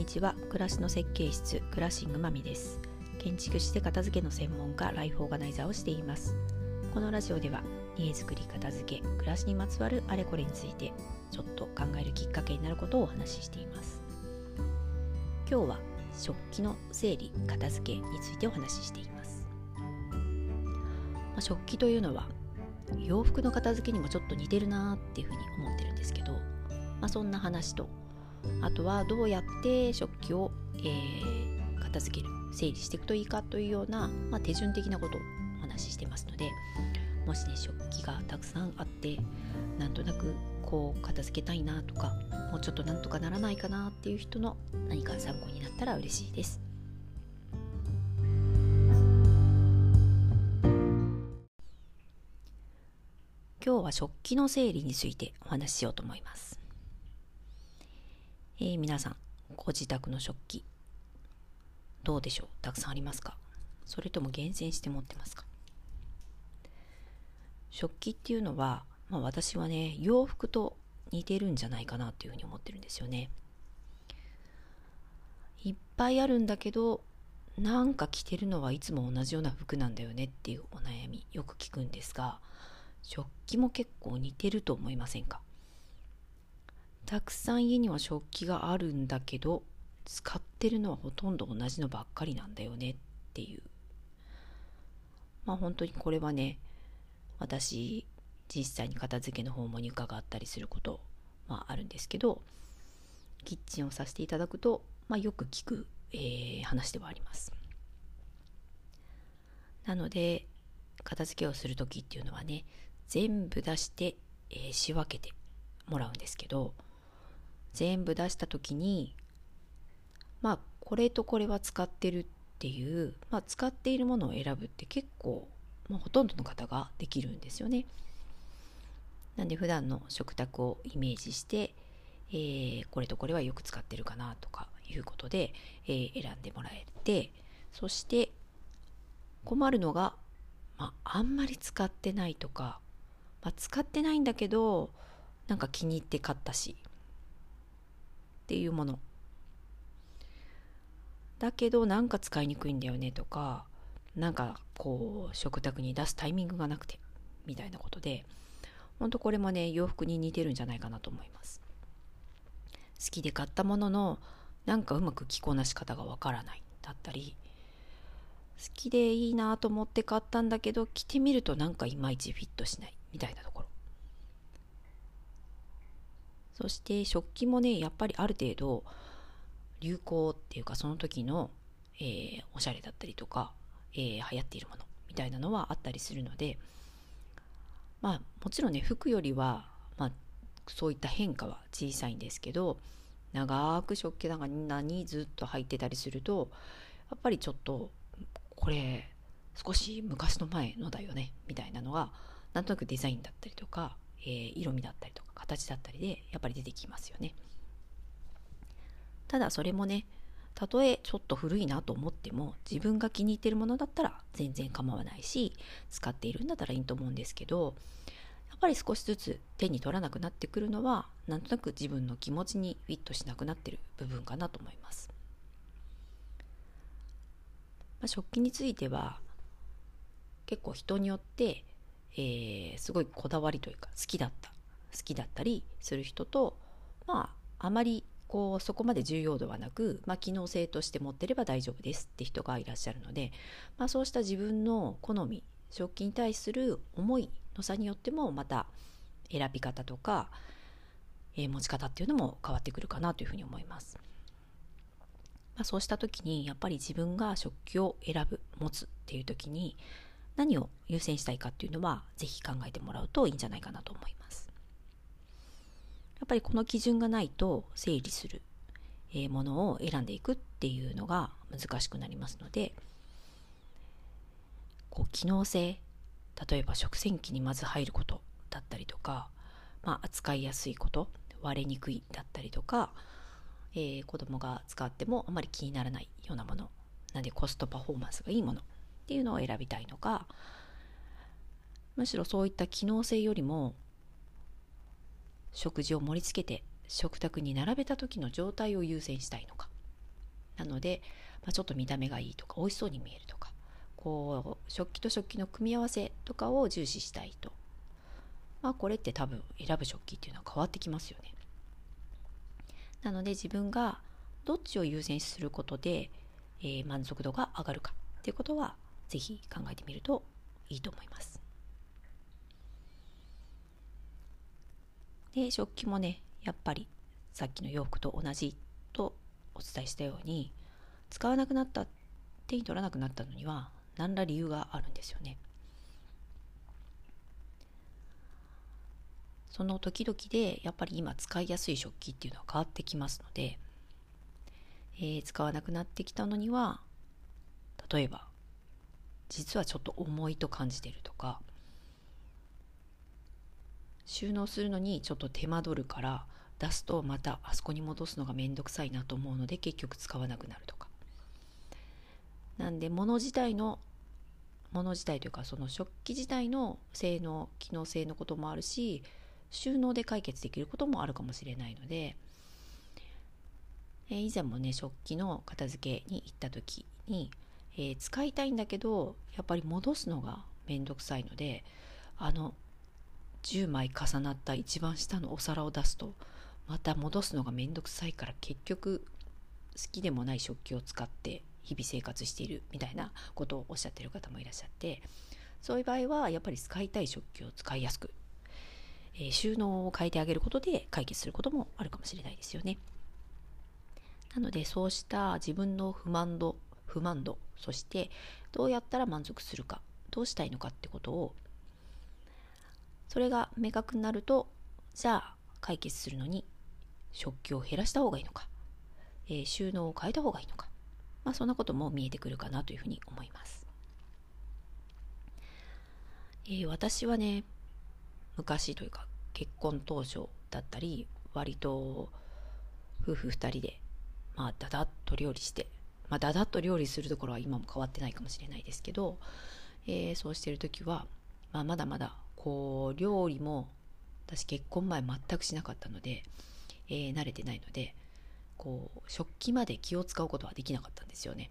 にちは。暮らしの設計室クラッシングマミです。建築士で片付けの専門家ライフオーガナイザーをしています。このラジオでは家づくり片付け暮らしにまつわるあれこれについてちょっと考えるきっかけになることをお話ししています。今日は食器の整理片付けについてお話ししています、まあ、食器というのは洋服の片付けにもちょっと似てるなーっていうふうに思ってるんですけど、まあ、そんな話とあとはどうやって食器を、えー、片付ける整理していくといいかというような、まあ、手順的なことをお話ししてますのでもしね食器がたくさんあってなんとなくこう片付けたいなとかもうちょっとなんとかならないかなっていう人の何か参考になったら嬉しいです。今日は食器の整理についてお話ししようと思います。えー、皆さん、ご自宅の食器、どうでしょう？たくさんありますか？それとも厳選して持ってますか？食器っていうのは、まあ、私はね、洋服と似てるんじゃないかなっていうふうに思ってるんですよね。いっぱいあるんだけど、なんか着てるのはいつも同じような服なんだよねっていうお悩みよく聞くんですが食器も結構似てると思いませんか？たくさん家には食器があるんだけど使ってるのはほとんど同じのばっかりなんだよねっていう。まあ本当にこれはね私実際に片付けの訪問に伺ったりすること、まあ、あるんですけどキッチンをさせていただくと、まあ、よく聞く、えー、話ではあります。なので片付けをする時っていうのはね全部出して、えー、仕分けてもらうんですけど全部出した時にまあこれとこれは使ってるっていう、まあ、使っているものを選ぶって結構、まあ、ほとんどの方ができるんですよね。なんで普段の食卓をイメージして、えー、これとこれはよく使ってるかなとかいうことで、えー、選んでもらえてそして困るのが、まあ、あんまり使ってないとか、まあ、使ってないんだけどなんか気に入って買ったしっていうもの。だけどなんか使いにくいんだよねとかなんかこう食卓に出すタイミングがなくてみたいなことで本当これもね洋服に似てるんじゃないかなと思います。好きで買ったもののなんかうまく着こなし方がわからない。だったり好きでいいなと思って買ったんだけど着てみるとなんかいまいちフィットしない。みたいなところ。そして食器もねやっぱりある程度流行っていうかその時の、えー、おしゃれだったりとか、えー、流行っているものみたいなのはあったりするのでまあもちろんね服よりは、まあ、そういった変化は小さいんですけど長く食器棚にずっと入ってたりするとやっぱりちょっとこれ少し昔の前のだよねみたいなのがなんとなくデザインだったりとか、えー、色味だったりとか形だったりでやっぱり出てきますよね。ただそれもねたとえちょっと古いなと思っても自分が気に入ってるものだったら全然構わないし使っているんだったらいいと思うんですけどやっぱり少しずつ手に取らなくなってくるのはなんとなく自分の気持ちにフィットしなくなってる部分かなと思います。まあ、食器については結構人によって、えー、すごいこだわりというか好きだった好きだったりする人とまああまりこうそこまで重要度はなく、まあ、機能性として持ってれば大丈夫ですって人がいらっしゃるので、まあ、そうした自分の好み食器に対する思いの差によってもまた選び方とか、えー、持ち方っていうのも変わってくるかなというふうに思います。まあ、そうした時にやっぱり自分が食器を選ぶ持つっていう時に何を優先したいかっていうのは是非考えてもらうといいんじゃないかなと思います。やっぱりこの基準がないと整理するものを選んでいくっていうのが難しくなりますのでこう機能性例えば食洗機にまず入ることだったりとか、まあ、扱いやすいこと割れにくいだったりとか、えー、子供が使ってもあまり気にならないようなものなんでコストパフォーマンスがいいものっていうのを選びたいのかむしろそういった機能性よりも食事を盛り付けて食卓に並べた時の状態を優先したいのか。なので、まあ、ちょっと見た目がいいとか美味しそうに見えるとかこう食器と食器の組み合わせとかを重視したいと。まあこれって多分選ぶ食器っていうのは変わってきますよね。なので自分がどっちを優先することで、えー、満足度が上がるかっていうことは是非考えてみるといいと思いますで食器もねやっぱりさっきの洋服と同じとお伝えしたように使わなくなった手に取らなくなったのには何ら理由があるんですよね。その時々でやっぱり今使いやすい食器っていうのは変わってきますので、えー、使わなくなってきたのには例えば実はちょっと重いと感じてるとか収納するのにちょっと手間取るから出すとまたあそこに戻すのがめんどくさいなと思うので結局使わなくなるとか。なんで物自体の物自体というかその食器自体の性能機能性のこともあるし収納で解決できることもあるかもしれないので、えー、以前もね食器の片付けに行った時に、えー、使いたいんだけどやっぱり戻すのがめんどくさいのであの10枚重なった一番下のお皿を出すとまた戻すのがめんどくさいから結局好きでもない食器を使って日々生活しているみたいなことをおっしゃってる方もいらっしゃってそういう場合はやっぱり使いたい食器を使いやすく、えー、収納を変えてあげることで解決することもあるかもしれないですよね。なのでそうした自分の不満度不満度そしてどうやったら満足するかどうしたいのかってことをそれが明確になるとじゃあ解決するのに食器を減らした方がいいのか、えー、収納を変えた方がいいのか、まあ、そんなことも見えてくるかなというふうに思います。えー、私はね昔というか結婚当初だったり割と夫婦2人でまあだだっと料理してまあだだっと料理するところは今も変わってないかもしれないですけど、えー、そうしてる時は、まあ、まだまだこう料理も私結婚前全くしなかったので、えー、慣れてないのでこう食器まで気を使うことはできなかったんですよね。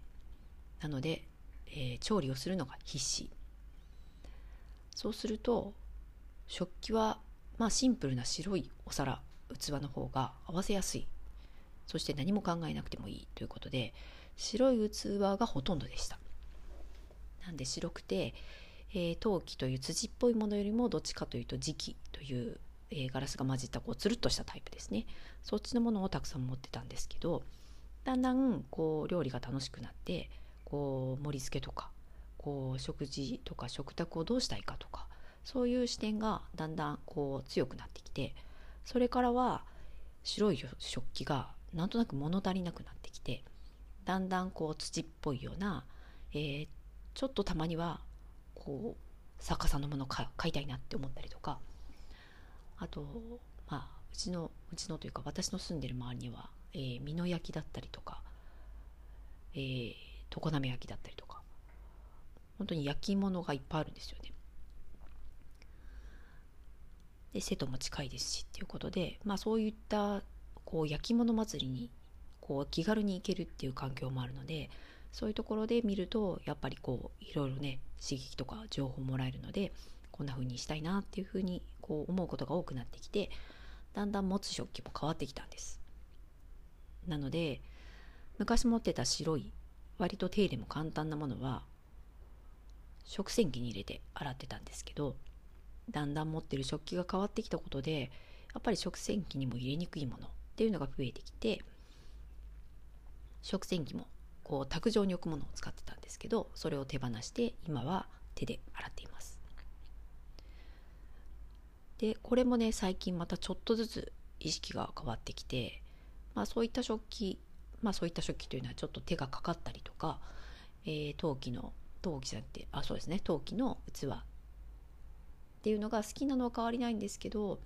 なので、えー、調理をするのが必死。そうすると食器はまあシンプルな白いお皿器の方が合わせやすい。そして何も考えなくてもいいということで白い器がほとんどでした。なんで白くて、えー、陶器という土っぽいものよりもどっちかというと磁器というえー、ガラスが混じったこうつるっとしたタイプですね。そっちのものをたくさん持ってたんですけどだんだんこう料理が楽しくなってこう盛り付けとかこう食事とか食卓をどうしたいかとかそういう視点がだんだんこう強くなってきてそれからは白い食器がなんとなく物足りなくなってきてだんだんこう土っぽいような、えー、ちょっとたまにはこう逆さんのもの買いたいなって思ったりとかあとまあうちのうちのというか私の住んでる周りには、えー、美濃焼きだったりとか、えー、常滑焼きだったりとか本当に焼き物がいっぱいあるんですよね。で瀬戸も近いですしっていうことで、まあ、そういったこう焼き物祭りにこう気軽に行けるっていう環境もあるのでそういうところで見るとやっぱりこういろいろね刺激とか情報もらえるのでこんな風にしたいなっていう風にこう思うことが多くなってきてだんだん持つ食器も変わってきたんです。なので昔持ってた白い割と手入れも簡単なものは食洗機に入れて洗ってたんですけどだんだん持ってる食器が変わってきたことでやっぱり食洗機にも入れにくいものっていうのが増えてきて食洗機もこう卓上に置くものを使ってたんですけどそれを手放して今は手で洗っています。でこれもね最近またちょっとずつ意識が変わってきて、まあ、そういった食器まあそういった食器というのはちょっと手がかかったりとか、えー、陶器の陶器じゃなくてあそうですね陶器の器っていうのが好きなのは変わりないんですけど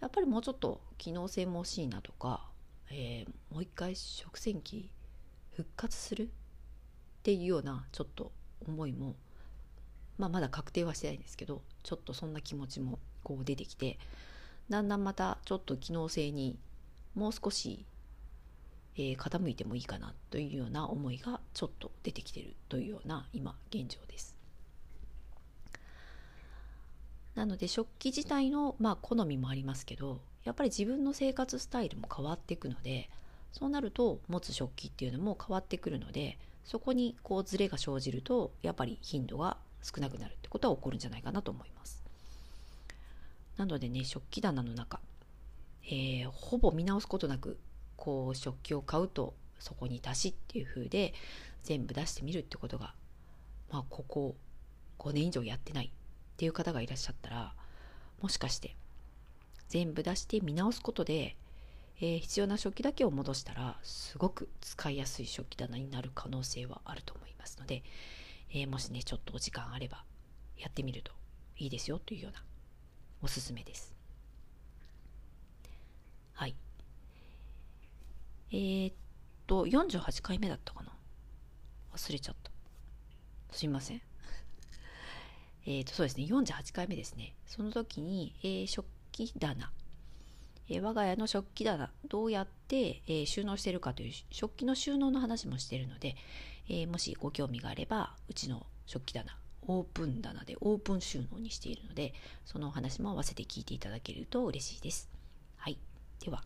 やっぱりもうちょっと機能性も欲しいなとか、えー、もう一回食洗機復活する？っていうようなちょっと思いも、まあ、まだ確定はしてないんですけどちょっとそんな気持ちもこう出てきてだんだんまたちょっと機能性にもう少し、えー、傾いてもいいかなというような思いがちょっと出てきてるというような今現状です。なので食器自体のまあ好みもありますけどやっぱり自分の生活スタイルも変わっていくのでそうなると持つ食器っていうのも変わってくるのでそこにこうズレが生じるとやっぱり頻度が少なくなるってことは起こるんじゃないかなと思います。なのでね食器棚の中、えー、ほぼ見直すことなくこう食器を買うとそこに足しっていう風で全部出してみるってことがまあここ5年以上やってないっていう方がいらっしゃったらもしかして全部出して見直すことで、えー、必要な食器だけを戻したらすごく使いやすい食器棚になる可能性はあると思いますので、えー、もしねちょっとお時間あればやってみるといいですよというようなおすすめです。はい。えー、っと48回目だったかな？忘れちゃった。すいません。えっ、と、そうですね、48回目ですね。その時に、えー、食器棚、え、我が家の食器棚、どうやって、え収納してるかという食器の収納の話もしてるので、えもしご興味があれば、うちの食器棚、オープン棚でオープン収納にしているので、そのお話も合わせて聞いていただけると嬉しいです。はい。では。